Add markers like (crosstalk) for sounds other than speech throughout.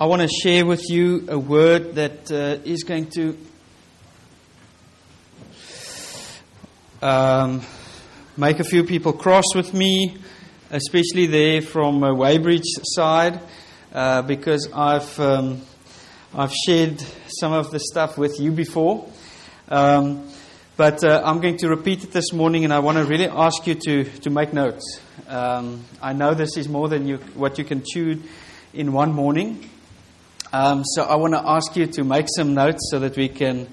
I want to share with you a word that uh, is going to um, make a few people cross with me, especially there from uh, Weybridge side, uh, because I've um, I've shared some of the stuff with you before. Um, but uh, I'm going to repeat it this morning, and I want to really ask you to, to make notes. Um, I know this is more than you, what you can chew in one morning. Um, so I want to ask you to make some notes so that we can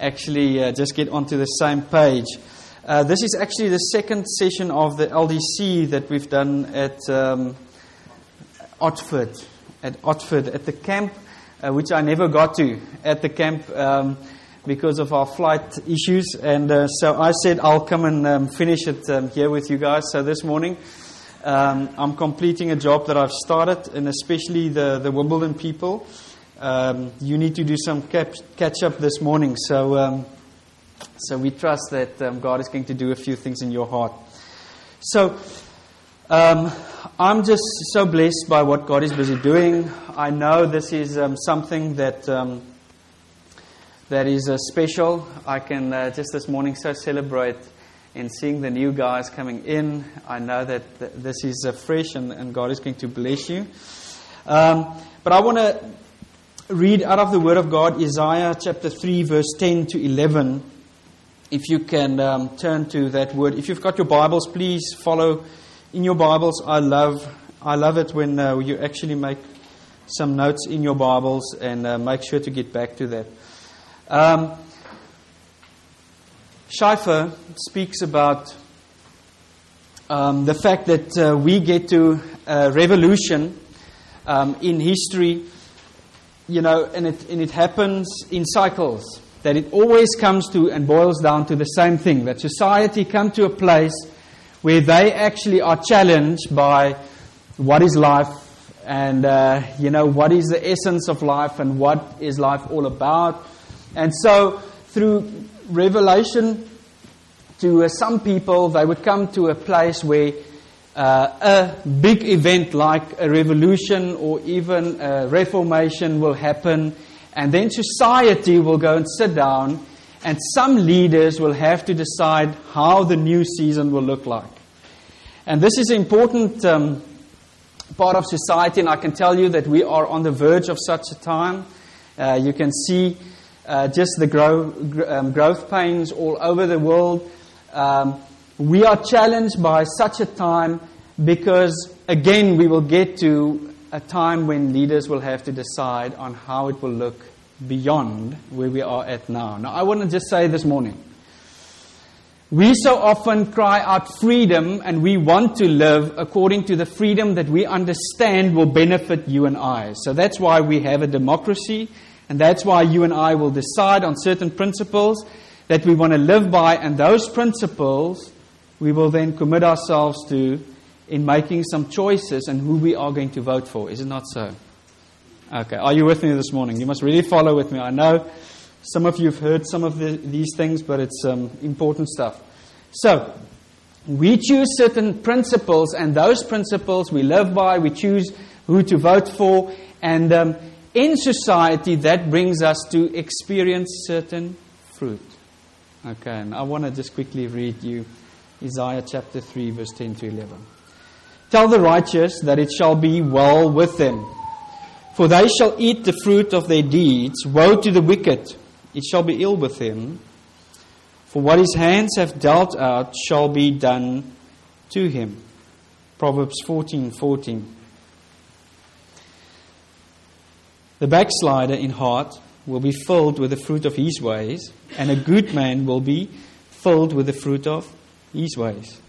actually uh, just get onto the same page. Uh, this is actually the second session of the LDC that we've done at um, Otford, at Otford, at the camp, uh, which I never got to, at the camp. Um, because of our flight issues. And uh, so I said I'll come and um, finish it um, here with you guys. So this morning, um, I'm completing a job that I've started, and especially the, the Wimbledon people. Um, you need to do some cap- catch up this morning. So, um, so we trust that um, God is going to do a few things in your heart. So, I'm just so blessed by what God is busy doing. I know this is something that that is uh, special. I can uh, just this morning so celebrate in seeing the new guys coming in. I know that th- this is fresh and, and, God is going to bless you. Um, but I want to read out of the Word of God, Isaiah chapter 3, verse 10 to 11. If you can um, turn to that word. If you've got your Bibles, please follow in your Bibles. I love, I love it when uh, you actually make some notes in your Bibles and uh, make sure to get back to that. Um, Schleifer speaks about um, the fact that uh, we get to a revolution um, in history, you know, and it, and it happens in cycles. That it always comes to and boils down to the same thing that society come to a place where they actually are challenged by what is life and, uh, you know, what is the essence of life and what is life all about and so, through revelation to uh, some people, they would come to a place where uh, a big event like a revolution or even a reformation will happen, and then society will go and sit down, and some leaders will have to decide how the new season will look like. And this is an important um, part of society, and I can tell you that we are on the verge of such a time. Uh, you can see uh, just the grow, um, growth pains all over the world. Um, we are challenged by such a time because, again, we will get to a time when leaders will have to decide on how it will look beyond where we are at now. Now, I want to just say this morning we so often cry out freedom and we want to live according to the freedom that we understand will benefit you and I. So that's why we have a democracy and that's why you and I will decide on certain principles that we want to live by, and those principles we will then commit ourselves to in making some choices and who we are going to vote for. Is it not so? Okay, are you with me this morning? You must really follow with me. I know some of you have heard some of the, these things, but it's um, important stuff. So, we choose certain principles, and those principles we live by. We choose who to vote for, and um, in society, that brings us to experience certain fruit. Okay, and I want to just quickly read you Isaiah chapter 3, verse 10 to 11. Tell the righteous that it shall be well with them, for they shall eat the fruit of their deeds. Woe to the wicked, it shall be ill with him, for what his hands have dealt out shall be done to him. Proverbs 14 14. The backslider in heart will be filled with the fruit of his ways, and a good man will be filled with the fruit of his ways.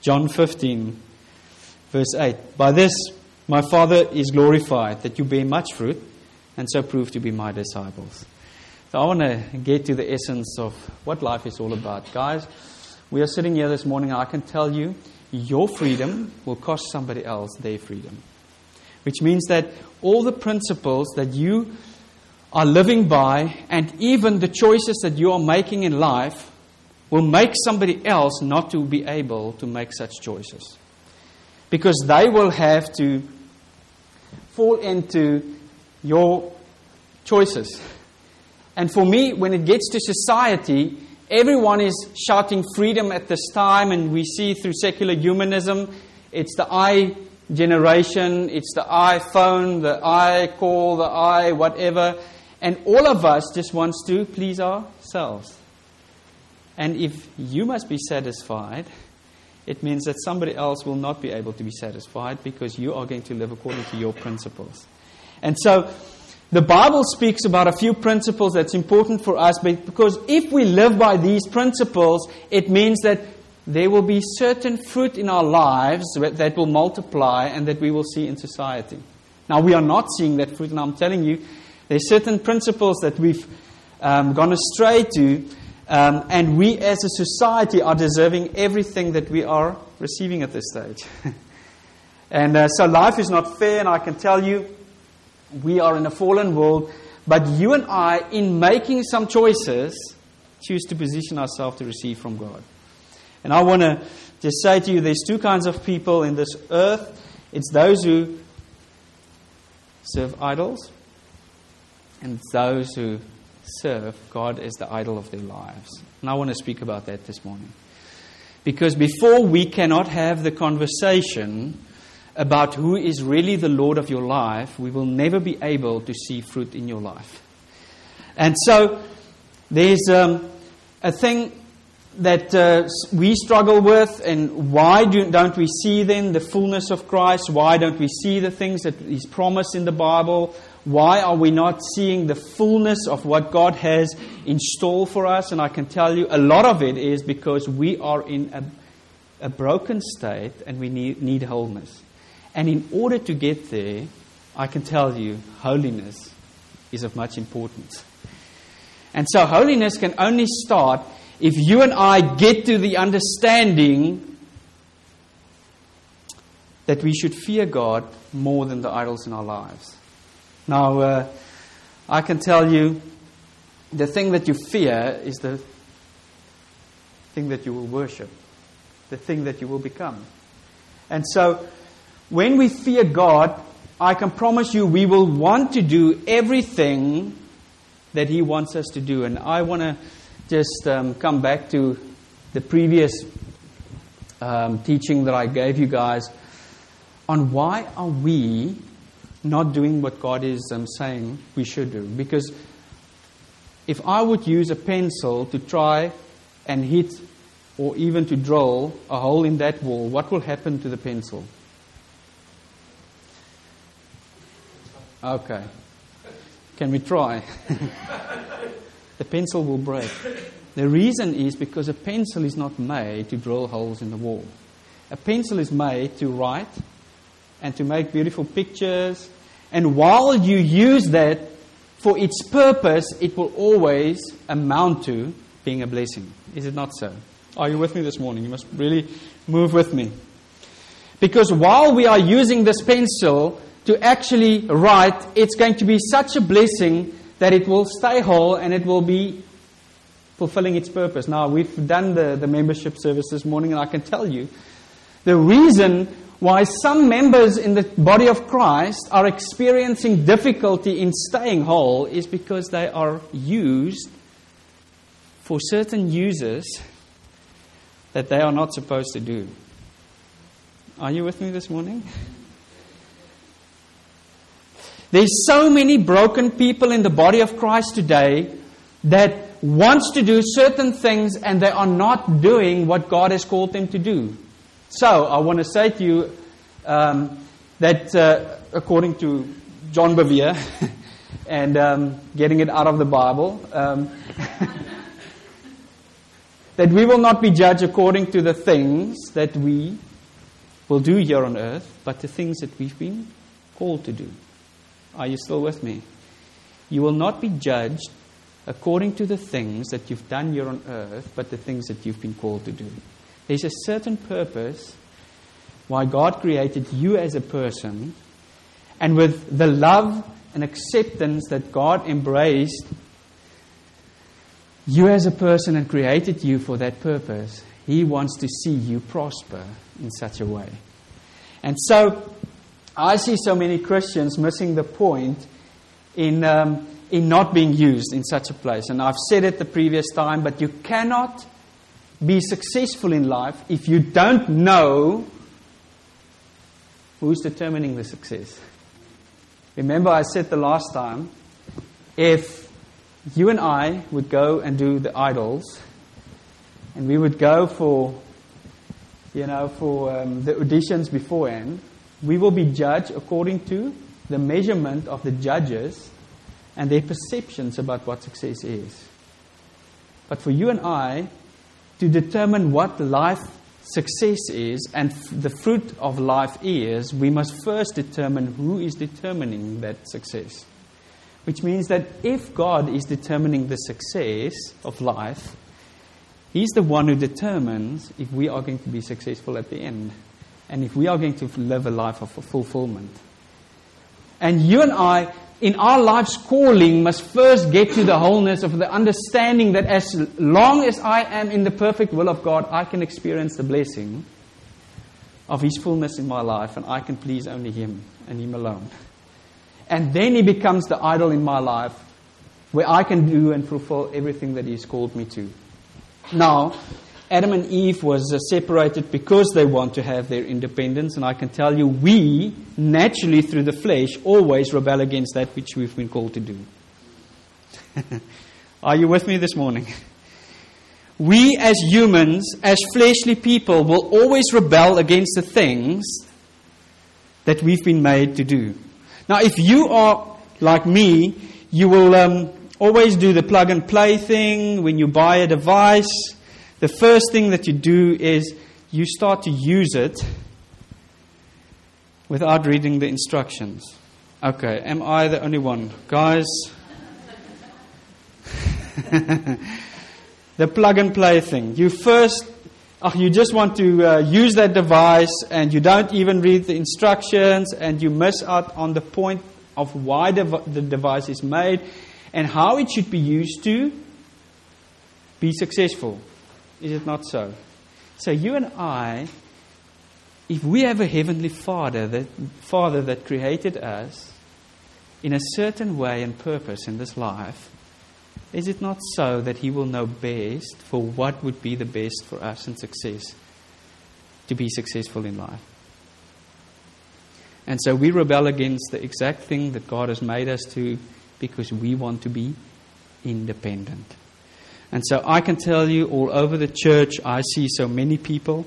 John 15, verse 8. By this my Father is glorified, that you bear much fruit, and so prove to be my disciples. So I want to get to the essence of what life is all about. Guys, we are sitting here this morning, I can tell you, your freedom will cost somebody else their freedom which means that all the principles that you are living by and even the choices that you are making in life will make somebody else not to be able to make such choices. Because they will have to fall into your choices. And for me, when it gets to society, everyone is shouting freedom at this time, and we see through secular humanism, it's the I generation, it's the iPhone, the I call, the I whatever. And all of us just wants to please ourselves. And if you must be satisfied, it means that somebody else will not be able to be satisfied because you are going to live according to your principles. And so the Bible speaks about a few principles that's important for us because if we live by these principles, it means that there will be certain fruit in our lives that will multiply and that we will see in society. Now, we are not seeing that fruit, and I'm telling you, there's certain principles that we've um, gone astray to, um, and we as a society are deserving everything that we are receiving at this stage. (laughs) and uh, so life is not fair, and I can tell you, we are in a fallen world, but you and I, in making some choices, choose to position ourselves to receive from God. And I want to just say to you there's two kinds of people in this earth it's those who serve idols, and those who serve God as the idol of their lives. And I want to speak about that this morning. Because before we cannot have the conversation about who is really the Lord of your life, we will never be able to see fruit in your life. And so there's um, a thing that uh, we struggle with, and why do, not we see then the fullness of Christ? Why don't we see the things that He's promised in the Bible? Why are we not seeing the fullness of what God has in store for us? And I can tell you a lot of it is because we are in a, a broken state and we need, need wholeness. And in order to get there, I can tell you, holiness is of much importance. And so, holiness can only start if you and I get to the understanding that we should fear God more than the idols in our lives. Now, uh, I can tell you the thing that you fear is the thing that you will worship, the thing that you will become. And so, when we fear God, I can promise you we will want to do everything that He wants us to do. And I want to just um, come back to the previous um, teaching that I gave you guys on why are we not doing what God is um, saying we should do. Because if I would use a pencil to try and hit or even to drill a hole in that wall, what will happen to the pencil? Okay. Can we try? (laughs) the pencil will break. The reason is because a pencil is not made to drill holes in the wall. A pencil is made to write and to make beautiful pictures. And while you use that for its purpose, it will always amount to being a blessing. Is it not so? Are you with me this morning? You must really move with me. Because while we are using this pencil to actually write, it's going to be such a blessing that it will stay whole and it will be fulfilling its purpose. Now, we've done the, the membership service this morning, and I can tell you the reason why some members in the body of Christ are experiencing difficulty in staying whole is because they are used for certain uses that they are not supposed to do. Are you with me this morning? (laughs) There's so many broken people in the body of Christ today that wants to do certain things and they are not doing what God has called them to do. So I want to say to you um, that uh, according to John Bevere (laughs) and um, getting it out of the Bible, um, (laughs) that we will not be judged according to the things that we will do here on earth, but the things that we've been called to do. Are you still with me? You will not be judged according to the things that you've done here on earth, but the things that you've been called to do. There's a certain purpose why God created you as a person, and with the love and acceptance that God embraced you as a person and created you for that purpose, He wants to see you prosper in such a way. And so, I see so many Christians missing the point in, um, in not being used in such a place. And I've said it the previous time, but you cannot be successful in life if you don't know who's determining the success. Remember, I said the last time if you and I would go and do the idols, and we would go for, you know, for um, the auditions beforehand, we will be judged according to the measurement of the judges and their perceptions about what success is. But for you and I to determine what life success is and the fruit of life is, we must first determine who is determining that success. Which means that if God is determining the success of life, He's the one who determines if we are going to be successful at the end and if we are going to live a life of fulfillment. And you and I, in our life's calling, must first get to the wholeness of the understanding that as long as I am in the perfect will of God, I can experience the blessing of His fullness in my life and I can please only Him and Him alone. And then He becomes the idol in my life where I can do and fulfill everything that He's called me to. Now, Adam and Eve was uh, separated because they want to have their independence, and I can tell you, we naturally through the flesh always rebel against that which we've been called to do. (laughs) Are you with me this morning? We as humans, as fleshly people, will always rebel against the things that we've been made to do. Now, if you are like me, you will um, always do the plug and play thing when you buy a device the first thing that you do is you start to use it without reading the instructions. Okay, am I the only one? Guys, (laughs) the plug and play thing. You first, oh, you just want to uh, use that device and you don't even read the instructions and you miss out on the point of why the, the device is made and how it should be used to be successful. Is it not so? So you and I, if we have a heavenly Father that Father that created us in a certain way and purpose in this life, is it not so that He will know best for what would be the best for us and success to be successful in life? And so we rebel against the exact thing that God has made us to because we want to be independent. And so I can tell you, all over the church, I see so many people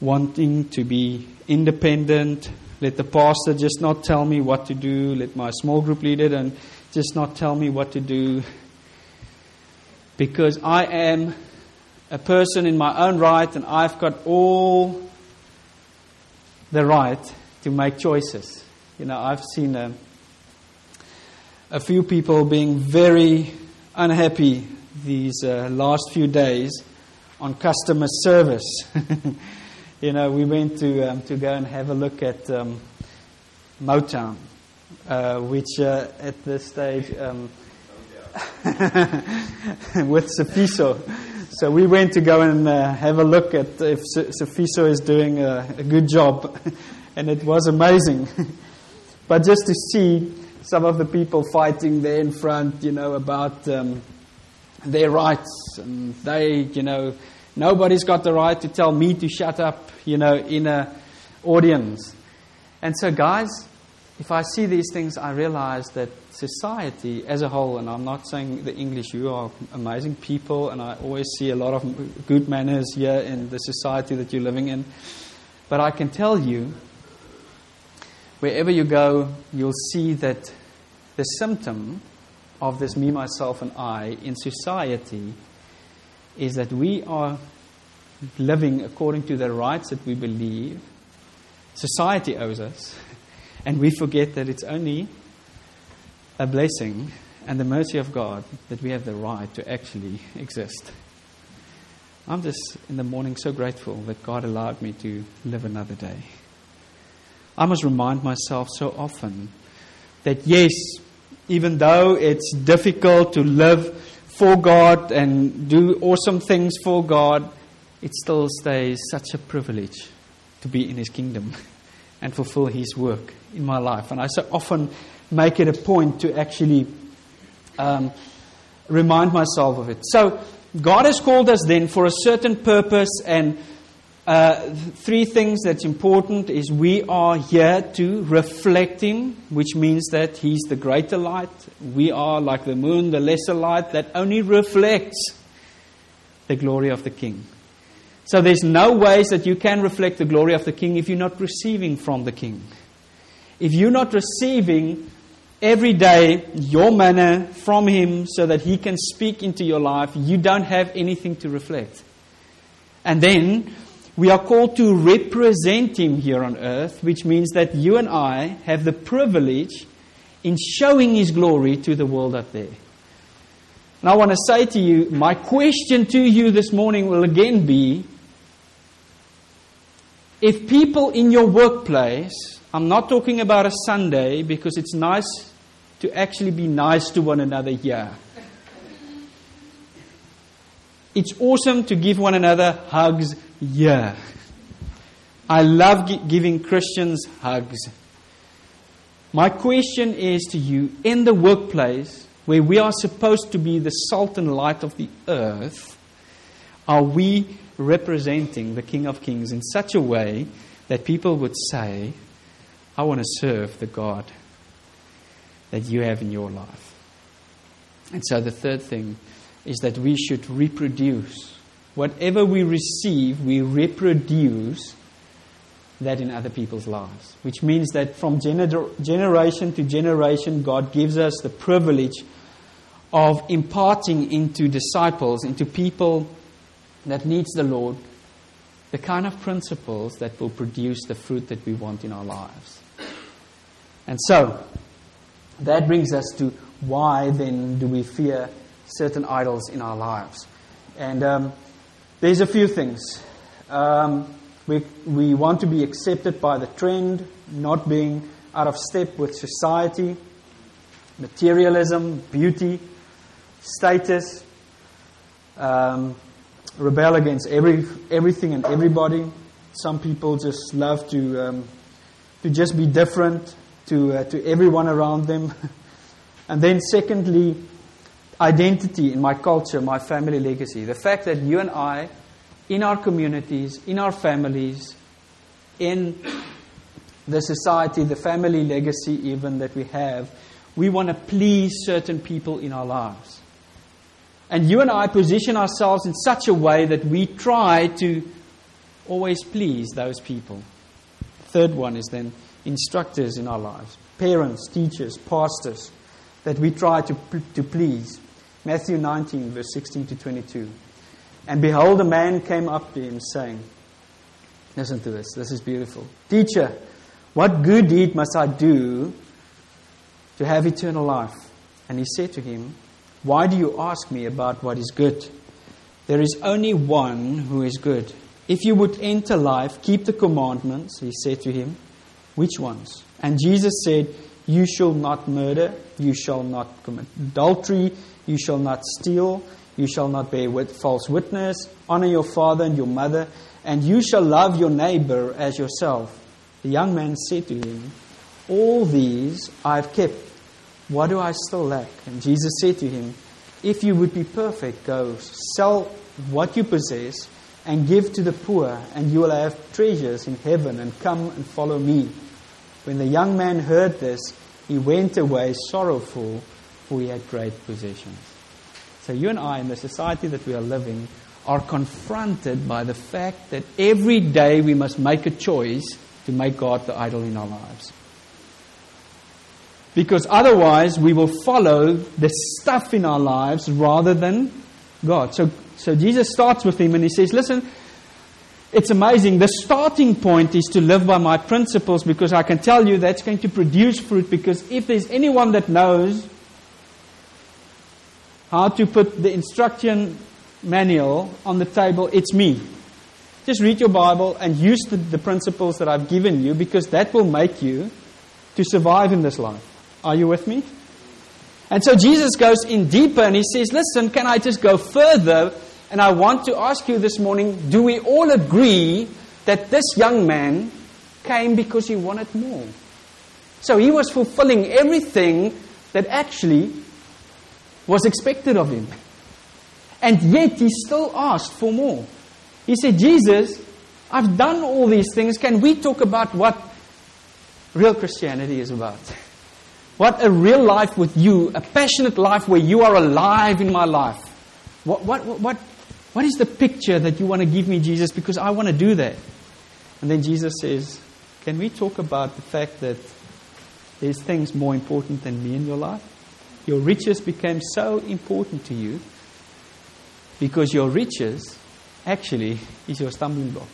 wanting to be independent. Let the pastor just not tell me what to do. Let my small group leader and just not tell me what to do. Because I am a person in my own right and I've got all the right to make choices. You know, I've seen a, a few people being very unhappy these uh, last few days on customer service. (laughs) you know, we went to, um, to go and have a look at um, Motown, uh, which uh, at this stage, um, (laughs) with Sifiso. So we went to go and uh, have a look at if Sifiso is doing a, a good job. (laughs) and it was amazing. but just to see some of the people fighting there in front, you know, about um, their rights, and they, you know, nobody's got the right to tell me to shut up, you know, in a audience. And so, guys, if I see these things, I realize that society as a whole, and I'm not saying the English, you are amazing people, and I always see a lot of good manners here in the society that you're living in. But I can tell you, wherever you go, you'll see that the symptom of this me, myself, and I in society is that we are living according to the rights that we believe society owes us, (laughs) and we forget that it's only a blessing and the mercy of God that we have the right to actually exist. I'm just in the morning so grateful that God allowed me to live another day. I must remind myself so often that yes, even though it's difficult to live for God and do awesome things for God, it still stays such a privilege to be in His kingdom (laughs) and fulfill His work in my life. And I so often make it a point to actually um, remind myself of it. So, God has called us then for a certain purpose, and uh, three things that's important is we are here to reflect Him, which means that He's the greater light. We are like the moon, the lesser light that only reflects the glory of the King. So there's no ways that you can reflect the glory of the King if you're not receiving from the King. If you're not receiving every day your manna from Him so that He can speak into your life, you don't have anything to reflect. And then we are called to represent Him here on earth, which means that you and I have the privilege in showing His glory to the world up there. And I want to say to you, my question to you this morning will again be if people in your workplace, I'm not talking about a Sunday because it's nice to actually be nice to one another here. It's awesome to give one another hugs here. I love gi- giving Christians hugs. My question is to you in the workplace, where we are supposed to be the salt and light of the earth, are we representing the King of Kings in such a way that people would say, I want to serve the God that you have in your life? And so the third thing is that we should reproduce. Whatever we receive, we reproduce that in other people's lives. Which means that from gener- generation to generation, God gives us the privilege of imparting into disciples, into people that needs the Lord, the kind of principles that will produce the fruit that we want in our lives. And so, that brings us to why then do we fear certain idols in our lives? And um, there's a few things. Um, we, we want to be accepted by the trend, not being out of step with society, materialism, beauty, status, um, rebel against every, everything and everybody. Some people just love to, um, to just be different to, uh, to everyone around them. (laughs) and then, secondly, identity in my culture, my family legacy. The fact that you and I, in our communities, in our families, in the society, the family legacy even that we have, we want to please certain people in our lives. And you and I position ourselves in such a way that we try to always please those people. Third one is then instructors in our lives, parents, teachers, pastors, that we try to, to please. Matthew 19, verse 16 to 22. And behold, a man came up to him, saying, Listen to this, this is beautiful. Teacher, what good deed must I do to have eternal life? And he said to him, why do you ask me about what is good? There is only one who is good. If you would enter life, keep the commandments, he said to him. Which ones? And Jesus said, You shall not murder, you shall not commit adultery, you shall not steal, you shall not bear false witness, honor your father and your mother, and you shall love your neighbor as yourself. The young man said to him, All these I have kept. What do I still lack? And Jesus said to him, If you would be perfect, go sell what you possess and give to the poor, and you will have treasures in heaven, and come and follow me. When the young man heard this, he went away sorrowful, for he had great possessions. So, you and I, in the society that we are living, are confronted by the fact that every day we must make a choice to make God the idol in our lives. Because otherwise, we will follow the stuff in our lives rather than God. So, so Jesus starts with him and he says, Listen, it's amazing. The starting point is to live by my principles because I can tell you that's going to produce fruit. Because if there's anyone that knows how to put the instruction manual on the table, it's me. Just read your Bible and use the, the principles that I've given you because that will make you to survive in this life. Are you with me? And so Jesus goes in deeper and he says, Listen, can I just go further? And I want to ask you this morning do we all agree that this young man came because he wanted more? So he was fulfilling everything that actually was expected of him. And yet he still asked for more. He said, Jesus, I've done all these things. Can we talk about what real Christianity is about? What a real life with you, a passionate life where you are alive in my life. What, what, what, what is the picture that you want to give me, Jesus? Because I want to do that. And then Jesus says, Can we talk about the fact that there's things more important than me in your life? Your riches became so important to you because your riches actually is your stumbling block.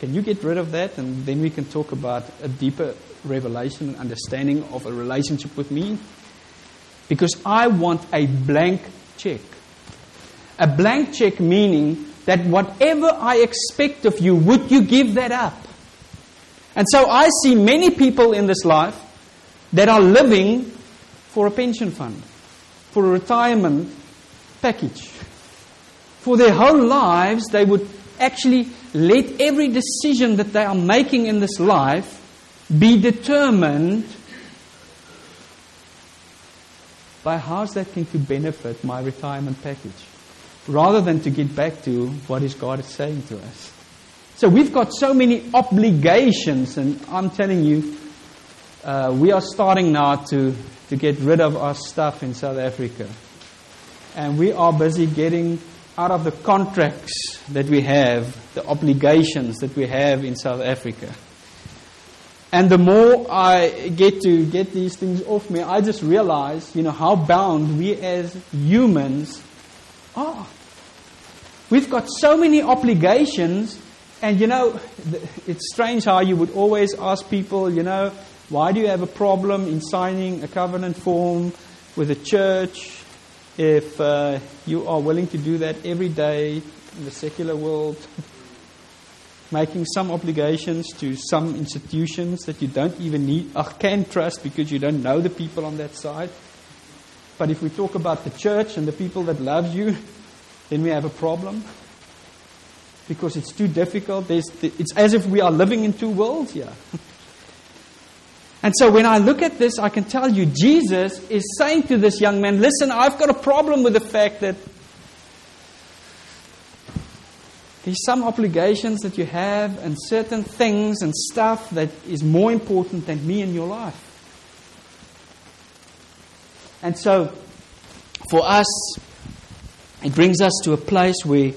Can you get rid of that? And then we can talk about a deeper revelation and understanding of a relationship with me. Because I want a blank check. A blank check meaning that whatever I expect of you, would you give that up? And so I see many people in this life that are living for a pension fund, for a retirement package. For their whole lives, they would actually let every decision that they are making in this life be determined by how's that going to benefit my retirement package, rather than to get back to what is God is saying to us. So we've got so many obligations, and I'm telling you, uh, we are starting now to, to get rid of our stuff in South Africa. And we are busy getting out of the contracts that we have, the obligations that we have in South Africa. And the more I get to get these things off me, I just realize, you know, how bound we as humans are. We've got so many obligations, and you know, it's strange how you would always ask people, you know, why do you have a problem in signing a covenant form with a church if uh, you are willing to do that every day in the secular world? (laughs) making some obligations to some institutions that you don't even need, or can trust because you don't know the people on that side. But if we talk about the church and the people that love you, then we have a problem because it's too difficult. There's, it's as if we are living in two worlds here. (laughs) And so when I look at this, I can tell you Jesus is saying to this young man, listen, I've got a problem with the fact that There's some obligations that you have and certain things and stuff that is more important than me in your life. And so, for us, it brings us to a place where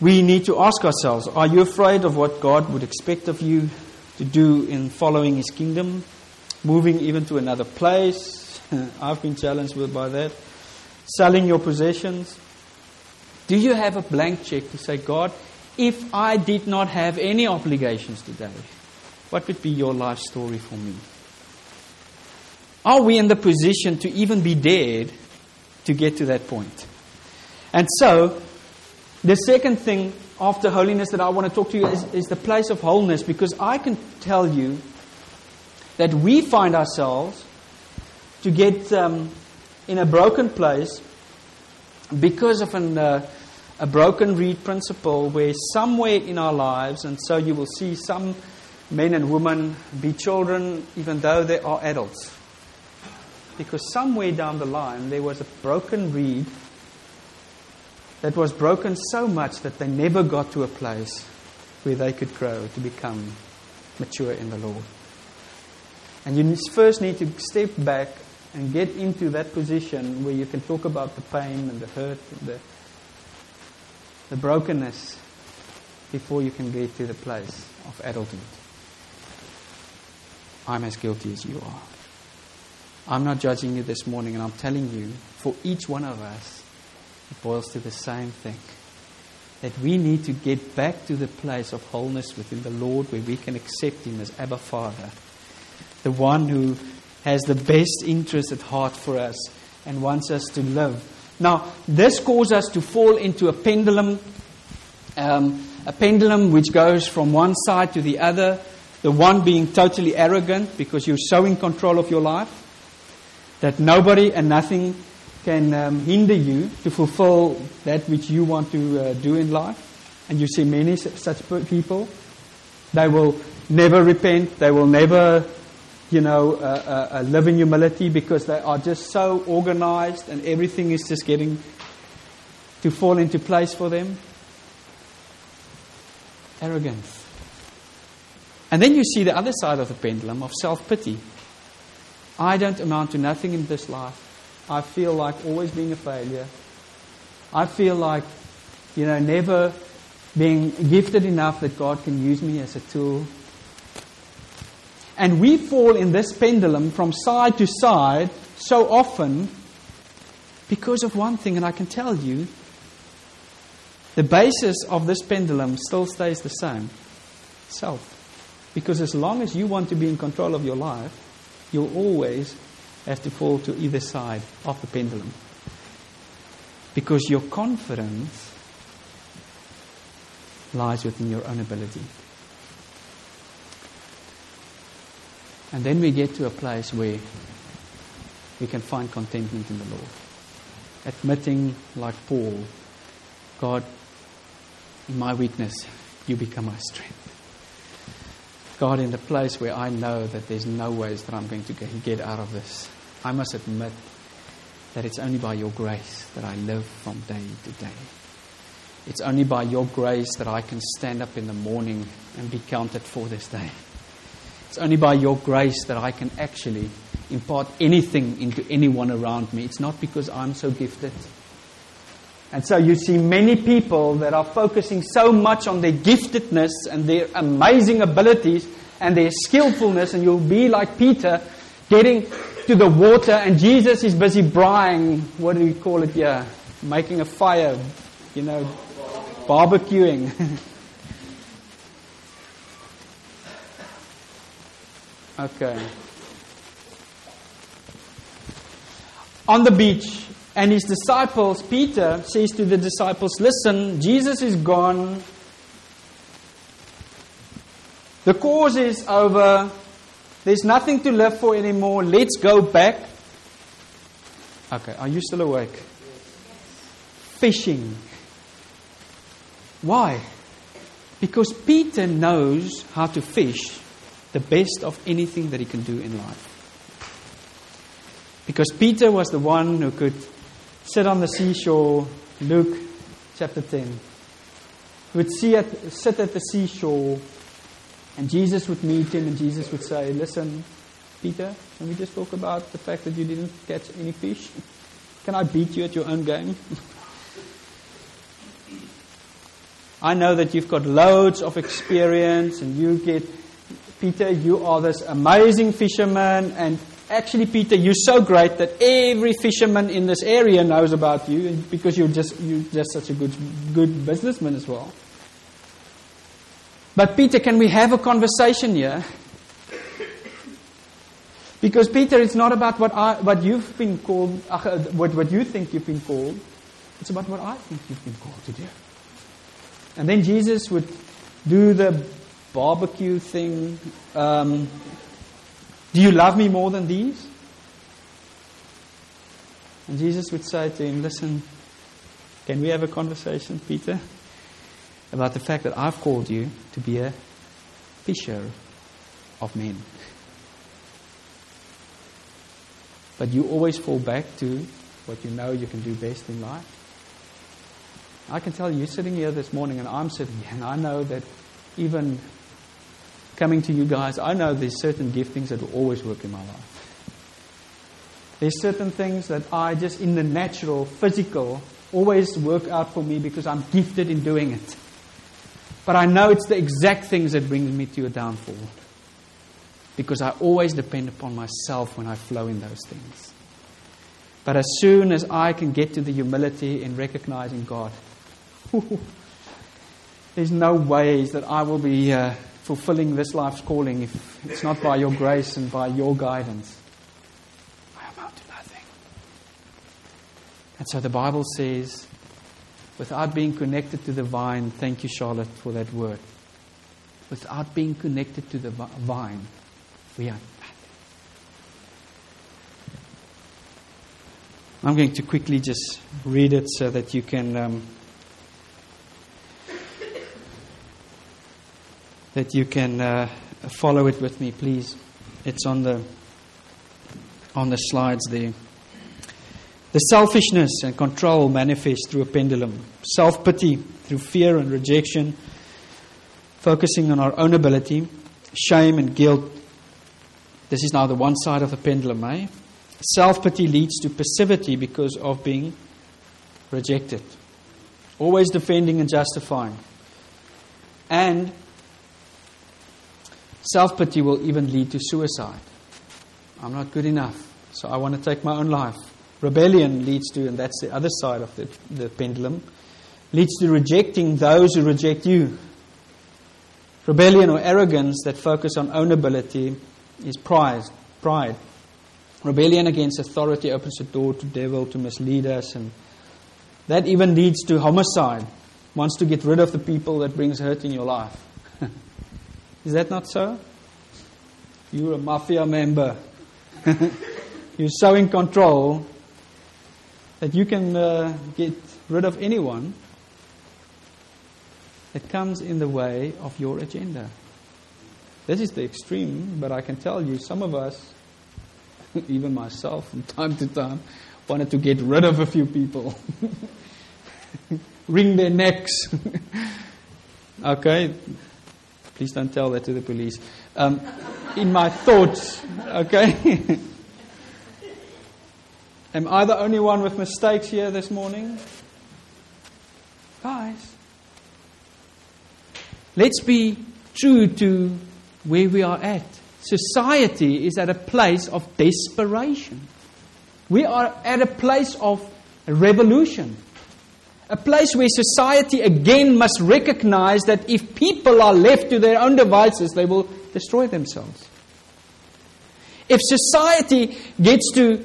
we need to ask ourselves Are you afraid of what God would expect of you to do in following His kingdom? Moving even to another place? (laughs) I've been challenged with by that. Selling your possessions? Do you have a blank check to say, God, if I did not have any obligations today, what would be your life story for me? Are we in the position to even be dared to get to that point? And so, the second thing after holiness that I want to talk to you is, is the place of wholeness because I can tell you that we find ourselves to get um, in a broken place because of an, uh, a broken reed principle where somewhere in our lives, and so you will see some men and women be children even though they are adults. Because somewhere down the line there was a broken reed that was broken so much that they never got to a place where they could grow to become mature in the Lord. And you first need to step back and get into that position where you can talk about the pain and the hurt and the, the brokenness before you can get to the place of adulthood. I'm as guilty as you are. I'm not judging you this morning, and I'm telling you, for each one of us, it boils to the same thing. That we need to get back to the place of wholeness within the Lord where we can accept Him as Abba Father, the one who has the best interest at heart for us and wants us to live. Now, this causes us to fall into a pendulum, um, a pendulum which goes from one side to the other, the one being totally arrogant because you're so in control of your life that nobody and nothing can um, hinder you to fulfill that which you want to uh, do in life. And you see many such people. They will never repent, they will never you know, uh, uh, uh, live in humility because they are just so organized and everything is just getting to fall into place for them. Arrogance. And then you see the other side of the pendulum of self pity. I don't amount to nothing in this life. I feel like always being a failure. I feel like, you know, never being gifted enough that God can use me as a tool. And we fall in this pendulum from side to side so often because of one thing, and I can tell you, the basis of this pendulum still stays the same self. Because as long as you want to be in control of your life, you'll always have to fall to either side of the pendulum. Because your confidence lies within your own ability. And then we get to a place where we can find contentment in the Lord. Admitting, like Paul, God, in my weakness, you become my strength. God, in the place where I know that there's no ways that I'm going to get out of this, I must admit that it's only by your grace that I live from day to day. It's only by your grace that I can stand up in the morning and be counted for this day. It's only by your grace that I can actually impart anything into anyone around me. It's not because I'm so gifted. And so you see many people that are focusing so much on their giftedness and their amazing abilities and their skillfulness, and you'll be like Peter getting to the water, and Jesus is busy braaiing, what do we call it here? Making a fire, you know, barbecuing. (laughs) okay. On the beach, and his disciples, Peter says to the disciples, Listen, Jesus is gone. The cause is over. There's nothing to live for anymore. Let's go back. Okay, are you still awake? Fishing. Why? Because Peter knows how to fish the best of anything that he can do in life. Because Peter was the one who could sit on the seashore, Luke chapter 10. He would at, sit at the seashore, and Jesus would meet him, and Jesus would say, Listen, Peter, can we just talk about the fact that you didn't catch any fish? Can I beat you at your own game? (laughs) I know that you've got loads of experience, and you get, Peter, you are this amazing fisherman, and Actually, Peter, you're so great that every fisherman in this area knows about you because you're just, you're just such a good, good businessman as well. But, Peter, can we have a conversation here? Because, Peter, it's not about what, I, what you've been called, uh, what, what you think you've been called. It's about what I think you've been called to do. And then Jesus would do the barbecue thing. Um, do you love me more than these? And Jesus would say to him, Listen, can we have a conversation, Peter, about the fact that I've called you to be a fisher of men? But you always fall back to what you know you can do best in life. I can tell you, sitting here this morning, and I'm sitting here, and I know that even coming to you guys, I know there's certain giftings that will always work in my life. There's certain things that I just, in the natural, physical, always work out for me because I'm gifted in doing it. But I know it's the exact things that bring me to a downfall. Because I always depend upon myself when I flow in those things. But as soon as I can get to the humility in recognizing God, (laughs) there's no ways that I will be uh, fulfilling this life's calling if it's not by your grace and by your guidance. I am amount to nothing. And so the Bible says, without being connected to the vine, thank you, Charlotte, for that word. Without being connected to the vine, we are nothing. I'm going to quickly just read it so that you can. Um, that you can uh, follow it with me, please. It's on the on the slides there. The selfishness and control manifest through a pendulum. Self pity through fear and rejection, focusing on our own ability, shame and guilt. This is now the one side of the pendulum, eh? Self pity leads to passivity because of being rejected. Always defending and justifying. And self pity will even lead to suicide. I'm not good enough, so I want to take my own life. Rebellion leads to, and that's the other side of the, the pendulum, leads to rejecting those who reject you. Rebellion or arrogance that focus on own ability is pride. Pride. Rebellion against authority opens the door to devil to mislead us, and that even leads to homicide. Wants to get rid of the people that brings hurt in your life. Is that not so? You're a mafia member. (laughs) You're so in control that you can uh, get rid of anyone that comes in the way of your agenda. This is the extreme, but I can tell you, some of us, (laughs) even myself from time to time, wanted to get rid of a few people, (laughs) wring their necks. okay? Please don't tell that to the police. Um, in my thoughts, okay? (laughs) Am I the only one with mistakes here this morning? Guys, let's be true to where we are at. Society is at a place of desperation. We are at a place of revolution. A place where society again must recognize that if people are left to their own devices, they will destroy themselves. If society gets to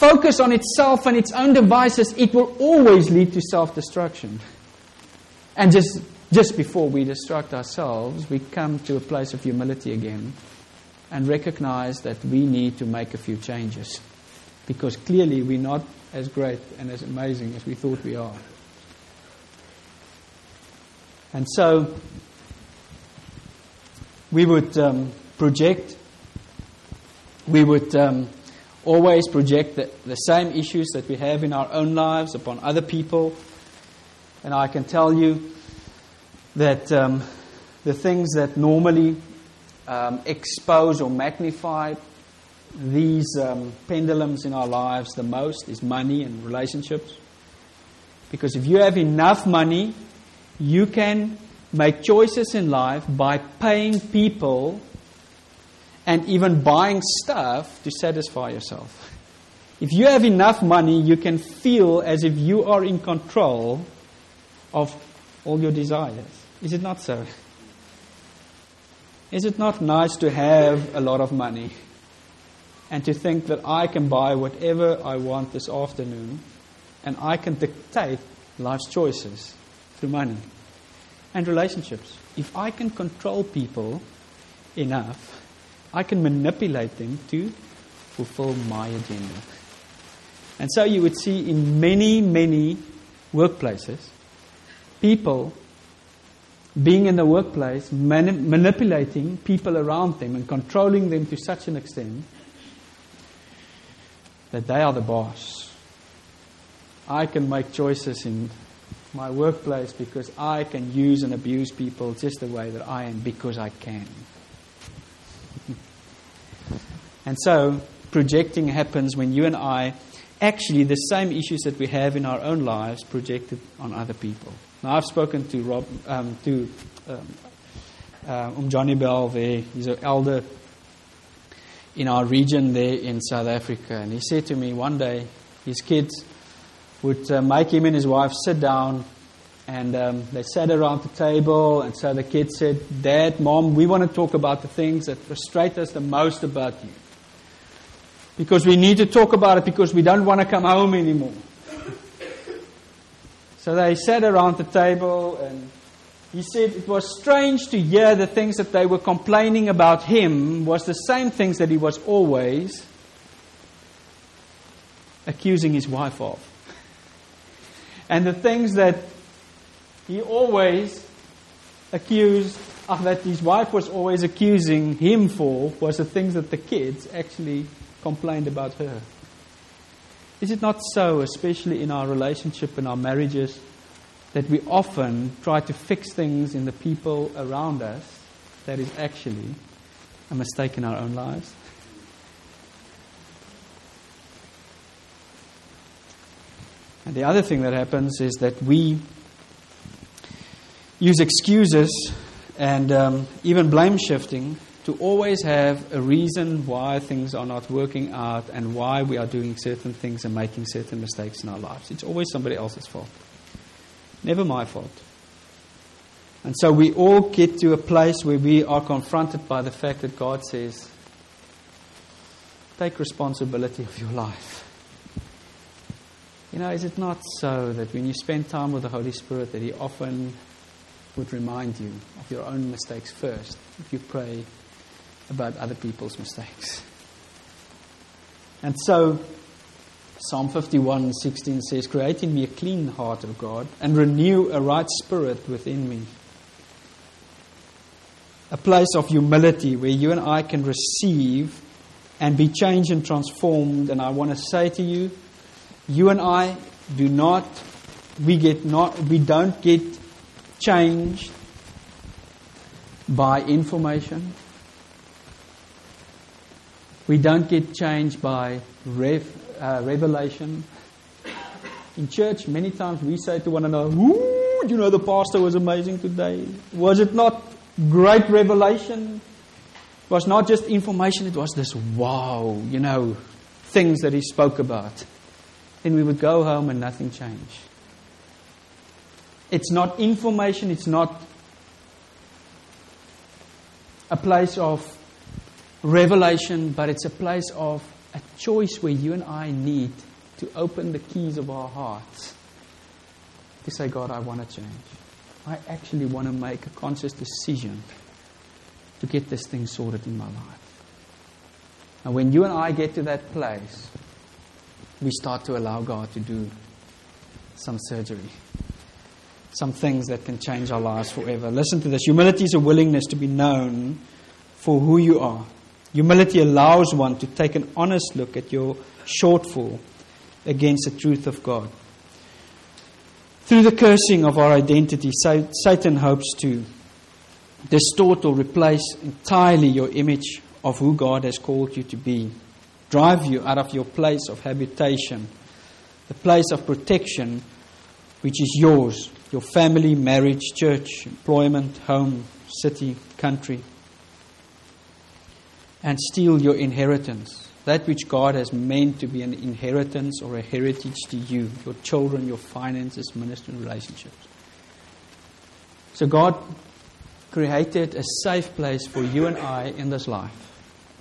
focus on itself and its own devices, it will always lead to self destruction. And just, just before we destruct ourselves, we come to a place of humility again and recognize that we need to make a few changes. Because clearly we're not as great and as amazing as we thought we are. And so we would um, project, we would um, always project the, the same issues that we have in our own lives upon other people. And I can tell you that um, the things that normally um, expose or magnify these um, pendulums in our lives the most is money and relationships. Because if you have enough money, you can make choices in life by paying people and even buying stuff to satisfy yourself. If you have enough money, you can feel as if you are in control of all your desires. Is it not so? Is it not nice to have a lot of money and to think that I can buy whatever I want this afternoon and I can dictate life's choices through money and relationships? If I can control people enough, I can manipulate them to fulfill my agenda. And so you would see in many, many workplaces, people being in the workplace, mani- manipulating people around them and controlling them to such an extent that they are the boss. I can make choices in my workplace because I can use and abuse people just the way that I am because I can. (laughs) And so, projecting happens when you and I actually the same issues that we have in our own lives projected on other people. Now, I've spoken to Rob, um, to um, uh, um, Johnny Bell there. He's an elder in our region there in South Africa, and he said to me one day, his kids would uh, make him and his wife sit down and um, they sat around the table, and so the kids said, Dad, Mom, we want to talk about the things that frustrate us the most about you. Because we need to talk about it because we don't want to come home anymore. (laughs) so they sat around the table, and he said it was strange to hear the things that they were complaining about him was the same things that he was always accusing his wife of. And the things that he always accused uh, that his wife was always accusing him for was the things that the kids actually complained about her. Is it not so, especially in our relationship and our marriages, that we often try to fix things in the people around us that is actually a mistake in our own lives? And the other thing that happens is that we use excuses and um, even blame shifting to always have a reason why things are not working out and why we are doing certain things and making certain mistakes in our lives. It's always somebody else's fault, never my fault. And so we all get to a place where we are confronted by the fact that God says, Take responsibility of your life. You know, is it not so that when you spend time with the Holy Spirit, that He often would remind you of your own mistakes first if you pray about other people's mistakes? And so, Psalm 51 16 says, Create in me a clean heart, O God, and renew a right spirit within me. A place of humility where you and I can receive and be changed and transformed. And I want to say to you, you and I do not, we get not, we don't get changed by information. We don't get changed by rev, uh, revelation. In church, many times we say to one another, Ooh, you know, the pastor was amazing today. Was it not great revelation? It was not just information, it was this wow, you know, things that he spoke about then we would go home and nothing changed. It's not information, it's not a place of revelation, but it's a place of a choice where you and I need to open the keys of our hearts to say, God, I want to change. I actually want to make a conscious decision to get this thing sorted in my life. And when you and I get to that place, we start to allow God to do some surgery, some things that can change our lives forever. Listen to this humility is a willingness to be known for who you are. Humility allows one to take an honest look at your shortfall against the truth of God. Through the cursing of our identity, Satan hopes to distort or replace entirely your image of who God has called you to be drive you out of your place of habitation, the place of protection which is yours, your family, marriage, church, employment, home, city, country, and steal your inheritance, that which God has meant to be an inheritance or a heritage to you, your children, your finances, ministry, relationships. So God created a safe place for you and I in this life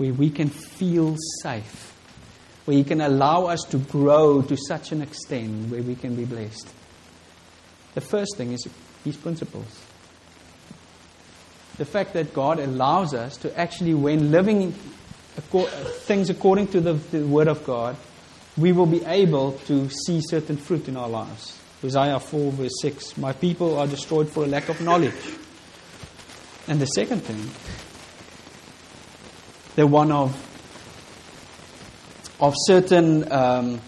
where we can feel safe, where He can allow us to grow to such an extent where we can be blessed. The first thing is these principles. The fact that God allows us to actually, when living things according to the, the Word of God, we will be able to see certain fruit in our lives. Isaiah 4, verse 6 My people are destroyed for a lack of knowledge. And the second thing the one of, of certain um,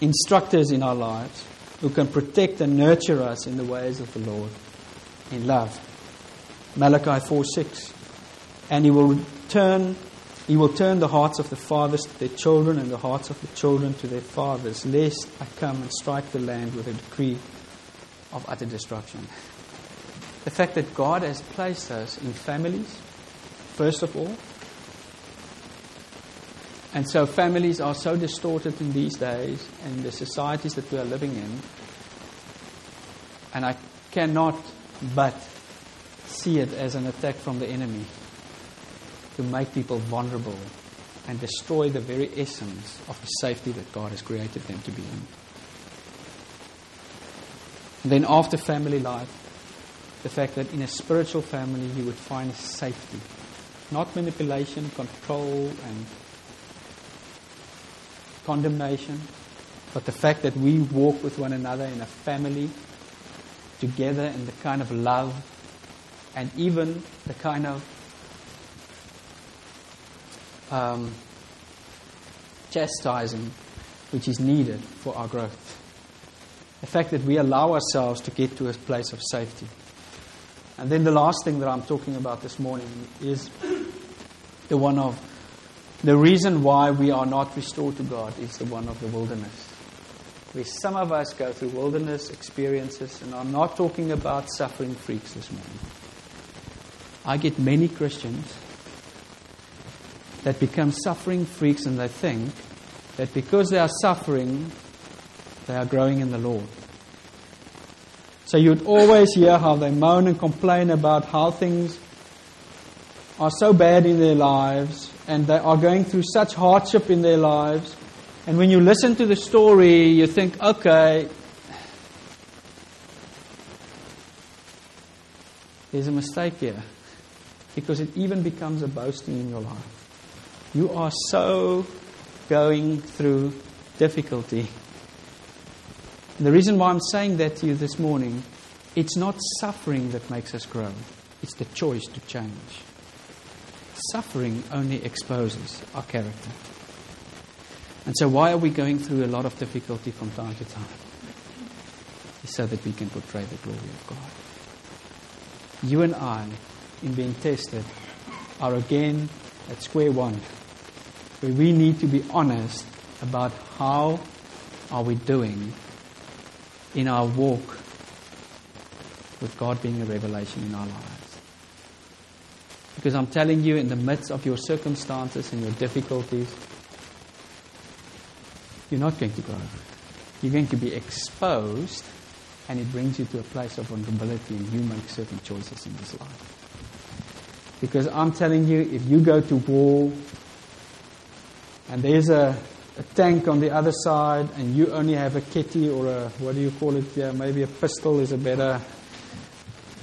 instructors in our lives who can protect and nurture us in the ways of the Lord in love. Malachi 4 6. And he will turn he will turn the hearts of the fathers to their children and the hearts of the children to their fathers, lest I come and strike the land with a decree of utter destruction. The fact that God has placed us in families, first of all, and so families are so distorted in these days and the societies that we are living in. And I cannot but see it as an attack from the enemy to make people vulnerable and destroy the very essence of the safety that God has created them to be in. And then after family life, the fact that in a spiritual family you would find safety. Not manipulation, control, and condemnation, but the fact that we walk with one another in a family together in the kind of love and even the kind of um, chastising which is needed for our growth. The fact that we allow ourselves to get to a place of safety. And then the last thing that I'm talking about this morning is the one of the reason why we are not restored to God is the one of the wilderness. Where some of us go through wilderness experiences, and I'm not talking about suffering freaks this morning. I get many Christians that become suffering freaks and they think that because they are suffering, they are growing in the Lord. So you'd always hear how they moan and complain about how things are so bad in their lives and they are going through such hardship in their lives. And when you listen to the story, you think, okay, there's a mistake here. Because it even becomes a boasting in your life. You are so going through difficulty. And the reason why I'm saying that to you this morning, it's not suffering that makes us grow, it's the choice to change. Suffering only exposes our character. And so, why are we going through a lot of difficulty from time to time? It's so that we can portray the glory of God. You and I, in being tested, are again at square one, where we need to be honest about how are we doing in our walk with God being a revelation in our lives. Because I'm telling you, in the midst of your circumstances and your difficulties, you're not going to grow. You're going to be exposed, and it brings you to a place of vulnerability, and you make certain choices in this life. Because I'm telling you, if you go to war, and there's a, a tank on the other side, and you only have a kitty or a, what do you call it Yeah, Maybe a pistol is a better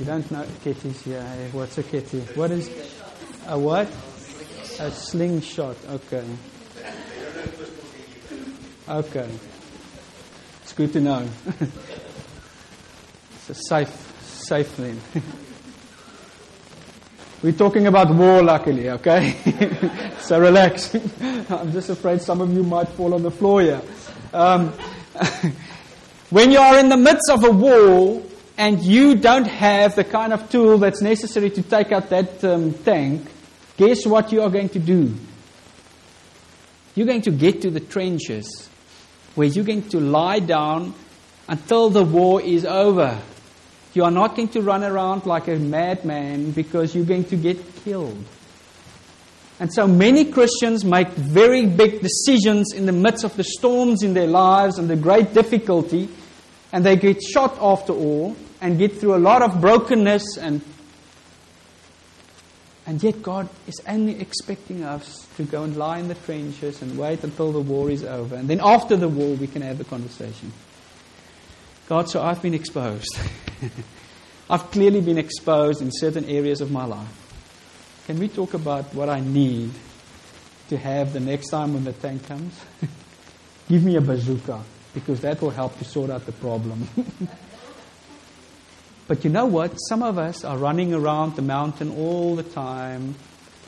you don't know kitties here. Hey, what's a kitty? What is a what? A slingshot. Okay. Okay. It's good to know. (laughs) it's a safe, safe thing. (laughs) We're talking about war, luckily, okay? (laughs) so relax. I'm just afraid some of you might fall on the floor here. Um, when you are in the midst of a war, and you don't have the kind of tool that's necessary to take out that um, tank, guess what you are going to do? You're going to get to the trenches where you're going to lie down until the war is over. You are not going to run around like a madman because you're going to get killed. And so many Christians make very big decisions in the midst of the storms in their lives and the great difficulty, and they get shot after all and get through a lot of brokenness and and yet God is only expecting us to go and lie in the trenches and wait until the war is over. And then after the war we can have the conversation. God, so I've been exposed. (laughs) I've clearly been exposed in certain areas of my life. Can we talk about what I need to have the next time when the tank comes? (laughs) Give me a bazooka, because that will help to sort out the problem. (laughs) But you know what? Some of us are running around the mountain all the time,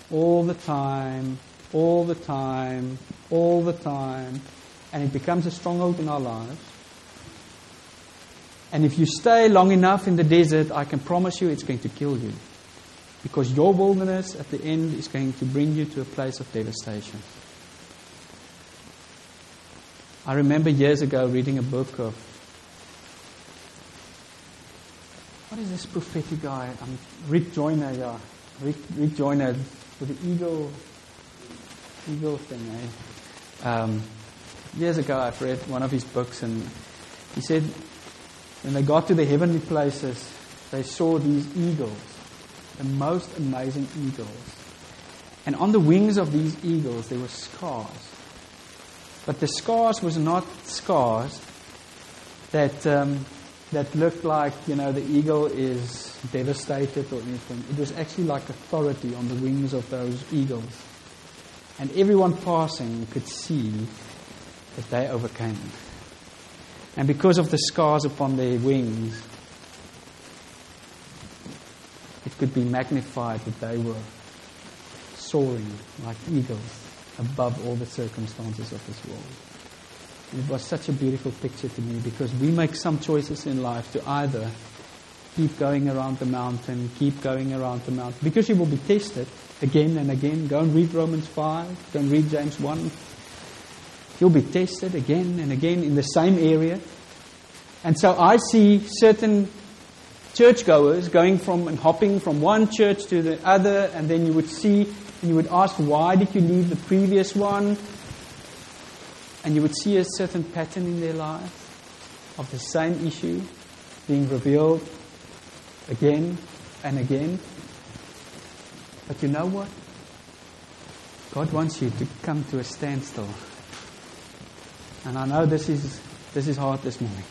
all the time, all the time, all the time, and it becomes a stronghold in our lives. And if you stay long enough in the desert, I can promise you it's going to kill you. Because your wilderness at the end is going to bring you to a place of devastation. I remember years ago reading a book of what is this prophetic guy? Um, Rick Joyner, yeah. Rick, Rick Joyner with the eagle, eagle thing, eh? Um, years ago, I've read one of his books, and he said when they got to the heavenly places, they saw these eagles, the most amazing eagles. And on the wings of these eagles, there were scars. But the scars was not scars that um, that looked like, you know, the eagle is devastated or anything. It was actually like authority on the wings of those eagles. And everyone passing could see that they overcame. And because of the scars upon their wings, it could be magnified that they were soaring like eagles above all the circumstances of this world. And it was such a beautiful picture to me because we make some choices in life to either keep going around the mountain, keep going around the mountain, because you will be tested again and again. Go and read Romans 5, go and read James 1. You'll be tested again and again in the same area. And so I see certain churchgoers going from and hopping from one church to the other, and then you would see, you would ask, why did you leave the previous one? And you would see a certain pattern in their lives of the same issue being revealed again and again. But you know what? God wants you to come to a standstill. And I know this is, this is hard this morning.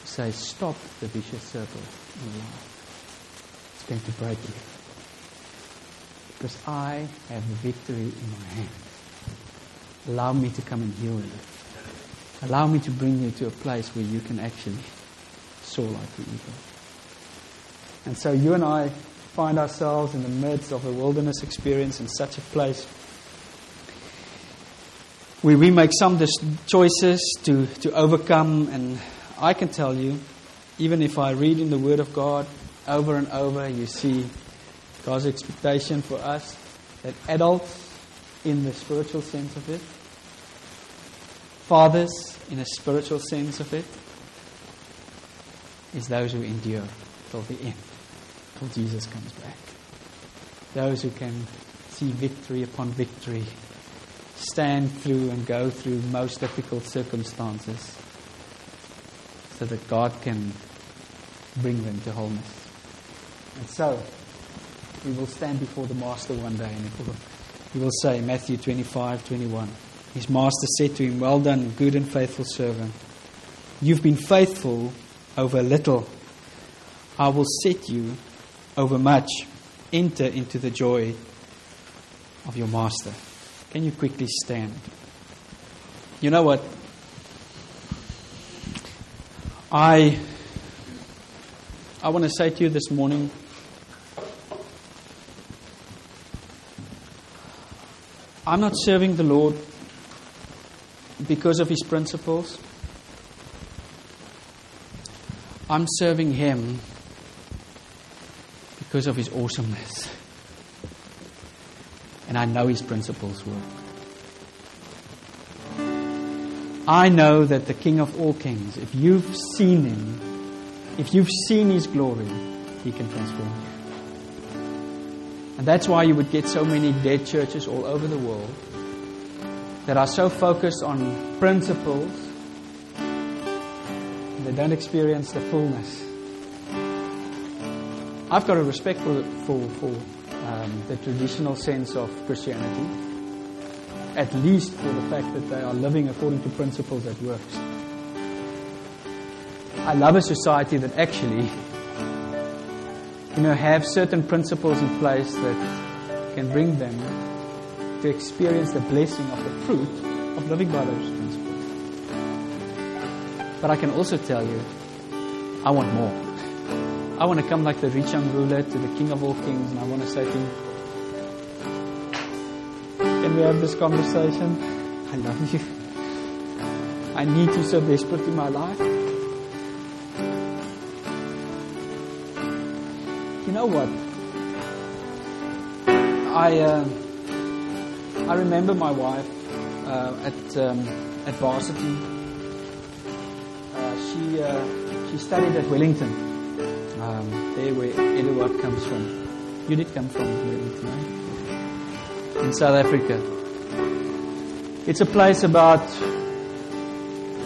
To say, stop the vicious circle in your life. It's going to break you. Because I have victory in my hand. Allow me to come and heal you. Allow me to bring you to a place where you can actually soar like the eagle. And so you and I find ourselves in the midst of a wilderness experience in such a place where we make some choices to, to overcome. And I can tell you, even if I read in the Word of God over and over, you see God's expectation for us that adults, in the spiritual sense of it, fathers, in a spiritual sense of it, is those who endure till the end till Jesus comes back. Those who can see victory upon victory, stand through and go through most difficult circumstances so that God can bring them to wholeness. And so, we will stand before the Master one day and he will say, Matthew 25, 21, His Master said to him, Well done, good and faithful servant. You've been faithful over little. I will set you overmuch, enter into the joy of your master. Can you quickly stand? You know what? I I want to say to you this morning I'm not serving the Lord because of his principles. I'm serving him because of his awesomeness. And I know his principles work. I know that the King of all kings, if you've seen him, if you've seen his glory, he can transform you. And that's why you would get so many dead churches all over the world that are so focused on principles, they don't experience the fullness I've got a respect for, for, for um, the traditional sense of Christianity, at least for the fact that they are living according to principles that works. I love a society that actually, (laughs) you know, have certain principles in place that can bring them to experience the blessing of the fruit of living by those principles. But I can also tell you, I want more. I want to come like the rich young ruler to the King of all kings, and I want to say to him, Can we have this conversation? I love you. I need you so desperately in my life. Know what? I uh, I remember my wife uh, at um, at varsity. Uh, she uh, she studied at Wellington um, there where Eduard comes from. You did come from right? In South Africa. It's a place about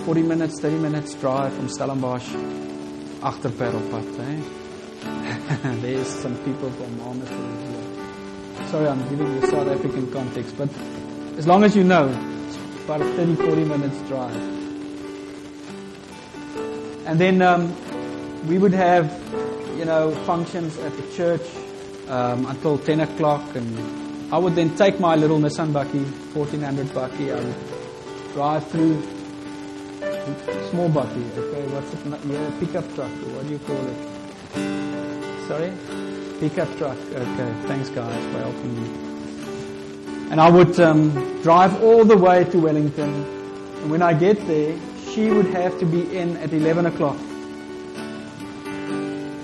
40 minutes, 30 minutes drive from Stellenbosch, after Eh? (laughs) There's some people from Malmesbury Sorry, I'm giving you South African context, but as long as you know, it's about a 30, 40 minutes drive. And then um, we would have you know, functions at the church um, until 10 o'clock. And I would then take my little Nissan Bakkie, 1400 Bakkie. I would drive through small Bakkie, okay, what's it, yeah, pickup truck, or what do you call it? Sorry? Pickup truck. Okay, thanks guys for helping me. And I would um, drive all the way to Wellington. And when I get there, she would have to be in at 11 o'clock.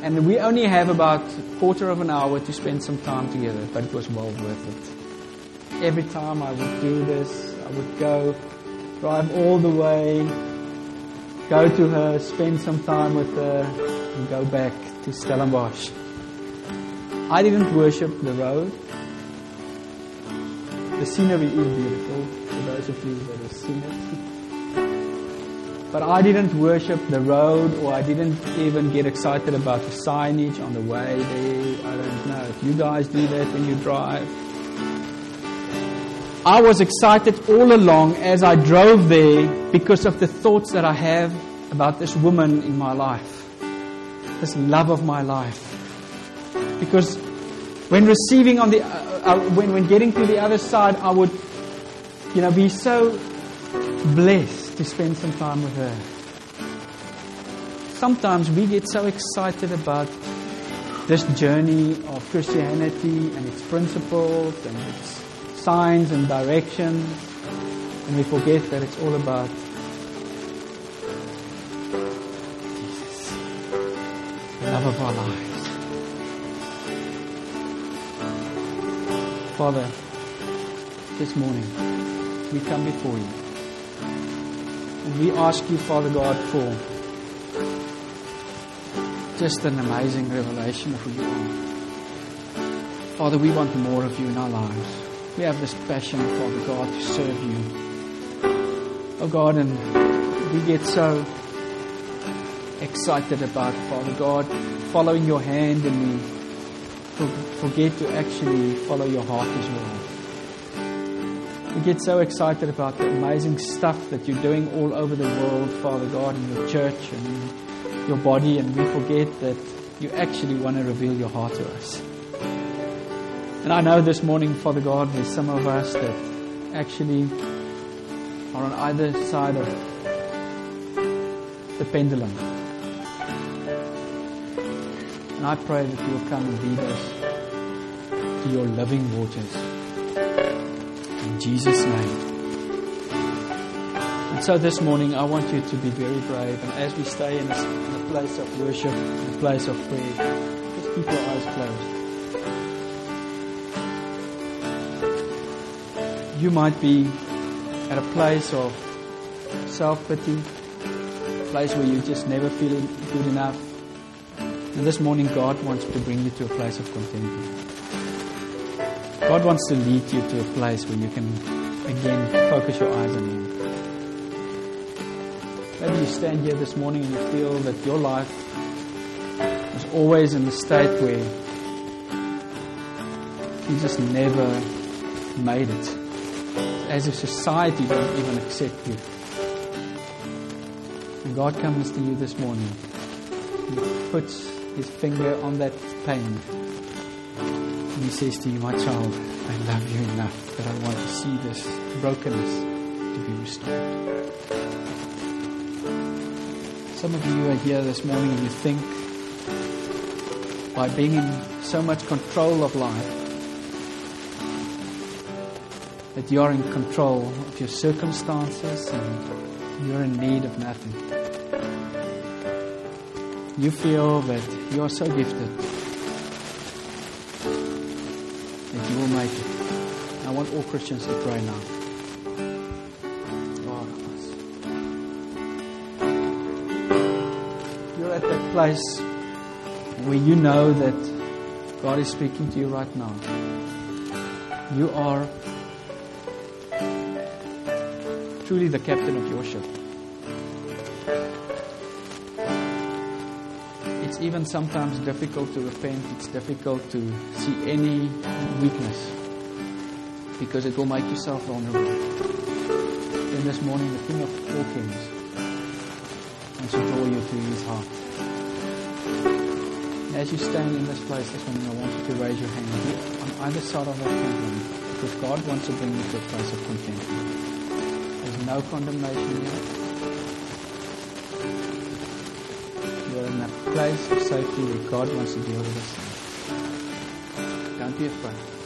And we only have about a quarter of an hour to spend some time together, but it was well worth it. Every time I would do this, I would go, drive all the way, go to her, spend some time with her, and go back to Stellenbosch. I didn't worship the road. The scenery is beautiful, for those of you that have seen it. But I didn't worship the road, or I didn't even get excited about the signage on the way there. I don't know. If you guys do that when you drive, I was excited all along as I drove there because of the thoughts that I have about this woman in my life, this love of my life. Because when receiving on the, uh, uh, when, when getting to the other side, I would, you know, be so blessed to spend some time with her. Sometimes we get so excited about this journey of Christianity and its principles and its signs and directions, and we forget that it's all about love of our lives. Father, this morning we come before you. And we ask you, Father God, for just an amazing revelation of who you are. Father, we want more of you in our lives. We have this passion, Father God, to serve you. Oh God, and we get so excited about, Father God, following your hand and we forget to actually follow your heart as well. We get so excited about the amazing stuff that you're doing all over the world, Father God, in your church and your body, and we forget that you actually want to reveal your heart to us. And I know this morning, Father God, there's some of us that actually are on either side of the pendulum. And I pray that you will come and lead us to your living waters. In Jesus' name. And so this morning, I want you to be very brave. And as we stay in a, in a place of worship, in a place of prayer, just keep your eyes closed. You might be at a place of self pity, a place where you just never feel good enough. And this morning, God wants to bring you to a place of contentment. God wants to lead you to a place where you can again focus your eyes on Him. Maybe you stand here this morning and you feel that your life is always in a state where you just never made it. As if society doesn't even accept you. And God comes to you this morning. He puts his finger on that pain. And he says to you, My child, I love you enough that I want to see this brokenness to be restored. Some of you are here this morning and you think by being in so much control of life that you are in control of your circumstances and you're in need of nothing. You feel that you are so gifted that you will make it. I want all Christians to pray now. You're at that place where you know that God is speaking to you right now. You are truly the captain of your ship. Even sometimes difficult to repent, it's difficult to see any weakness because it will make yourself vulnerable. Then this morning, the King of all kings wants to draw you to his heart. As you stand in this place this morning, I want you to raise your hand on either side of that pendulum because God wants to bring you to a place of contentment. There's no condemnation here. Of safety where God wants to deal with us. Don't be afraid.